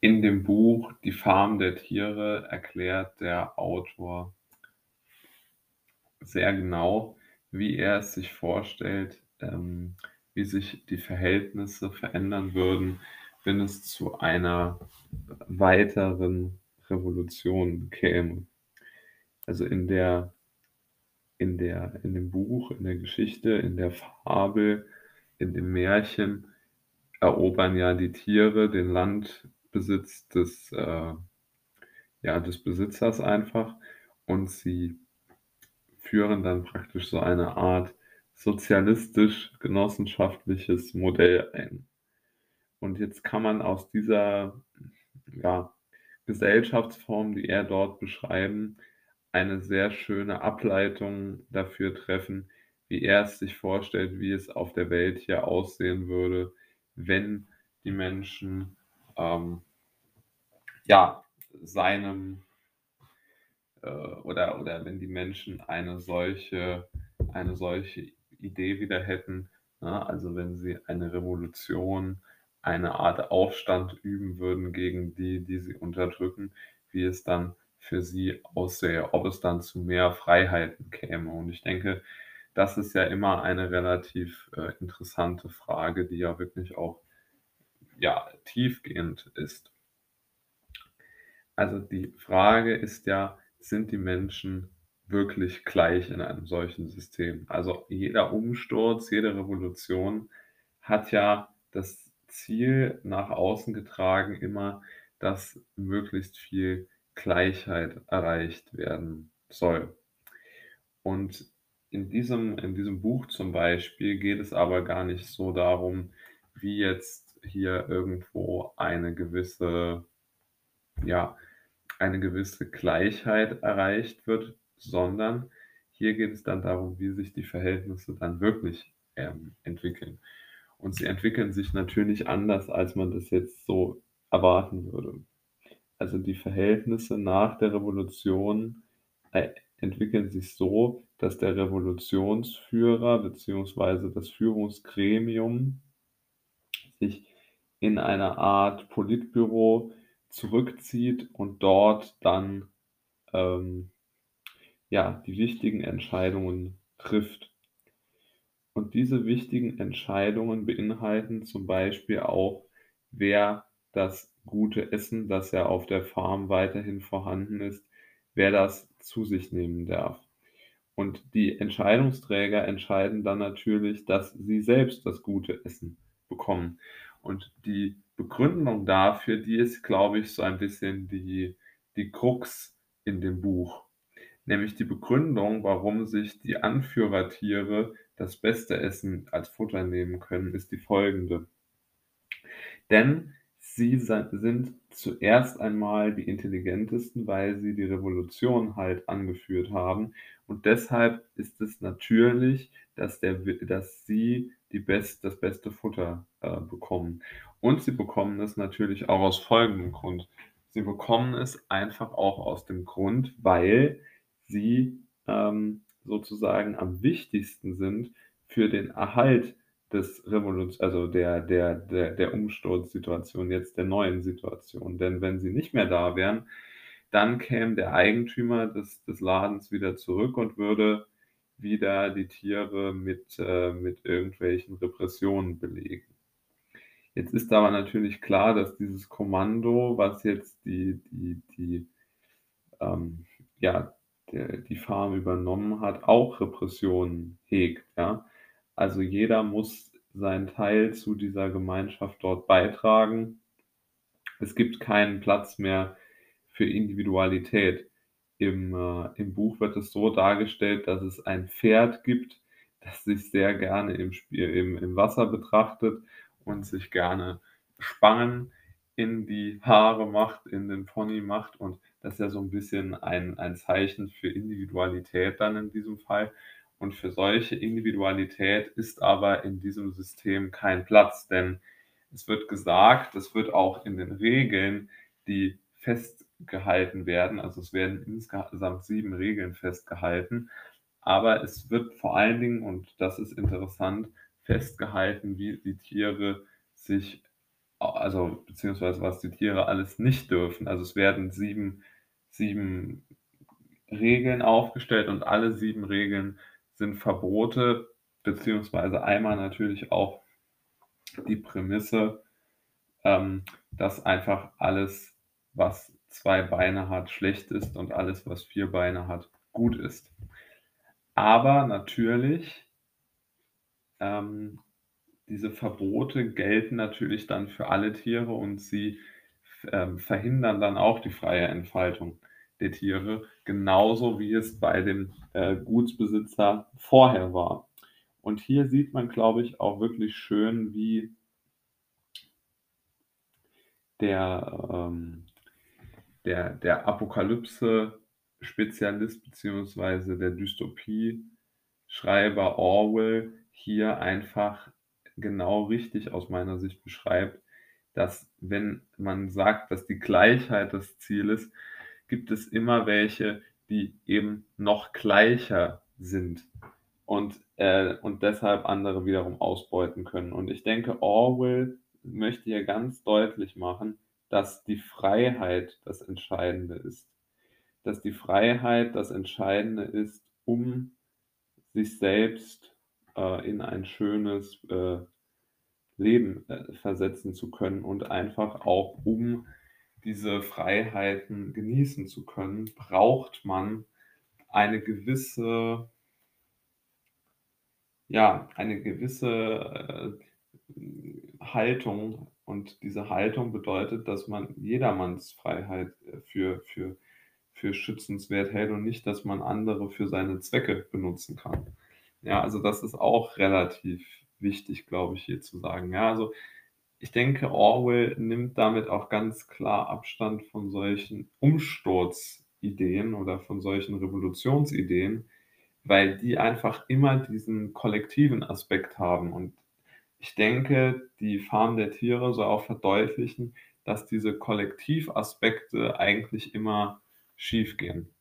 In dem Buch „Die Farm der Tiere“ erklärt der Autor sehr genau, wie er es sich vorstellt, ähm, wie sich die Verhältnisse verändern würden, wenn es zu einer weiteren Revolution käme. Also, in der in der in dem Buch, in der Geschichte, in der Fabel, in dem Märchen erobern ja die Tiere den Landbesitz des, äh ja, des Besitzers einfach und sie führen dann praktisch so eine Art sozialistisch-genossenschaftliches Modell ein. Und jetzt kann man aus dieser, ja, Gesellschaftsform, die er dort beschreiben, eine sehr schöne Ableitung dafür treffen, wie er es sich vorstellt, wie es auf der Welt hier aussehen würde, wenn die Menschen, ähm ja, seinem äh, oder oder wenn die Menschen eine solche eine solche Idee wieder hätten, ne? Also, wenn sie eine Revolution, eine Art Aufstand üben würden gegen die, die sie unterdrücken, wie es dann für sie aussähe, ob es dann zu mehr Freiheiten käme. Und ich denke, das ist ja immer eine relativ, äh, interessante Frage, die ja wirklich auch, ja, tiefgehend ist. Also, die Frage ist ja: Sind die Menschen wirklich gleich in einem solchen System? Also, jeder Umsturz, jede Revolution hat ja das Ziel nach außen getragen immer, dass möglichst viel Gleichheit erreicht werden soll. Und in diesem in diesem Buch zum Beispiel geht es aber gar nicht so darum, wie jetzt hier irgendwo eine gewisse ja, eine gewisse Gleichheit erreicht wird, sondern hier geht es dann darum, wie sich die Verhältnisse dann wirklich, ähm, entwickeln. Und sie entwickeln sich natürlich anders, als man das jetzt so erwarten würde. Also, die Verhältnisse nach der Revolution, äh, entwickeln sich so, dass der Revolutionsführer beziehungsweise das Führungsgremium sich in einer Art Politbüro zurückzieht und dort dann, ähm, ja, die wichtigen Entscheidungen trifft. Und diese wichtigen Entscheidungen beinhalten zum Beispiel auch, wer das gute Essen, das ja auf der Farm weiterhin vorhanden ist, wer das zu sich nehmen darf. Und die Entscheidungsträger entscheiden dann natürlich, dass sie selbst das gute Essen bekommen. Und die Begründung dafür, die ist, glaube ich, so ein bisschen die die Krux in dem Buch. Nämlich die Begründung, warum sich die Anführertiere das beste Essen als Futter nehmen können, ist die folgende: Denn sie sind zuerst einmal die intelligentesten, weil sie die Revolution halt angeführt haben. Und deshalb ist es natürlich, dass der dass sie die best das beste Futter, äh, bekommen. Und sie bekommen es natürlich auch aus folgendem Grund: Sie bekommen es einfach auch aus dem Grund, weil sie, ähm, sozusagen am wichtigsten sind für den Erhalt des Revoluts also der der der der Umsturzsituation jetzt, der neuen Situation. Denn wenn sie nicht mehr da wären, dann käme der Eigentümer des des Ladens wieder zurück und würde wieder die Tiere mit äh, mit irgendwelchen Repressionen belegen. Jetzt ist aber natürlich klar, dass dieses Kommando, was jetzt die die die, ähm, ja, der die Farm übernommen hat, auch Repressionen hegt, ja? Also, jeder muss seinen Teil zu dieser Gemeinschaft dort beitragen. Es gibt keinen Platz mehr für Individualität. Im äh, im Buch wird es so dargestellt, dass es ein Pferd gibt, das sich sehr gerne im Spiel im im Wasser betrachtet und sich gerne Spangen in die Haare macht, in den Pony macht und das ist ja so 'n bisschen ein ein Zeichen für Individualität dann in diesem Fall. Und für solche Individualität ist aber in diesem System kein Platz, denn es wird gesagt, es wird auch in den Regeln, die festgehalten werden also, es werden insgesamt 7 Regeln festgehalten, aber es wird vor allen Dingen, und das ist interessant, festgehalten, wie die Tiere sich also beziehungsweise was die Tiere alles nicht dürfen. Also es werden sieben, sieben Regeln aufgestellt und alle sieben Regeln sind Verbote, beziehungsweise einmal natürlich auch die Prämisse, ähm, dass einfach alles, was zwei Beine hat, schlecht ist und alles, was vier Beine hat, gut ist. Aber natürlich, ähm, diese Verbote gelten natürlich dann für alle Tiere und sie ähm, verhindern dann auch die freie Entfaltung der Tiere, genauso wie es bei dem äh, Gutsbesitzer vorher war. Und hier sieht man, glaube ich, auch wirklich schön, wie der, ähm, der, der Apokalypse-Spezialist beziehungsweise der Dystopie-Schreiber Orwell hier einfach genau richtig aus meiner Sicht beschreibt, dass wenn man sagt, dass die Gleichheit das Ziel ist, gibt es immer welche, die eben noch gleicher sind und, äh, und deshalb andere wiederum ausbeuten können. Und ich denke, Orwell möchte hier ganz deutlich machen, dass die Freiheit das Entscheidende ist. Dass die Freiheit das Entscheidende ist, um sich selbst äh, in ein schönes äh, Leben äh, versetzen zu können und einfach auch um diese Freiheiten genießen zu können, braucht man eine gewisse, ja, eine gewisse äh, Haltung. Und diese Haltung bedeutet, dass man jedermanns Freiheit äh, für, für, für schützenswert hält und nicht, dass man andere für seine Zwecke benutzen kann. Ja, also das ist auch relativ wichtig, glaube ich, hier zu sagen. Ja, also ich denke, Orwell nimmt damit auch ganz klar Abstand von solchen Umsturzideen oder von solchen Revolutionsideen, weil die einfach immer diesen kollektiven Aspekt haben. Und ich denke, die Farm der Tiere soll auch verdeutlichen, dass diese Kollektivaspekte eigentlich immer schiefgehen.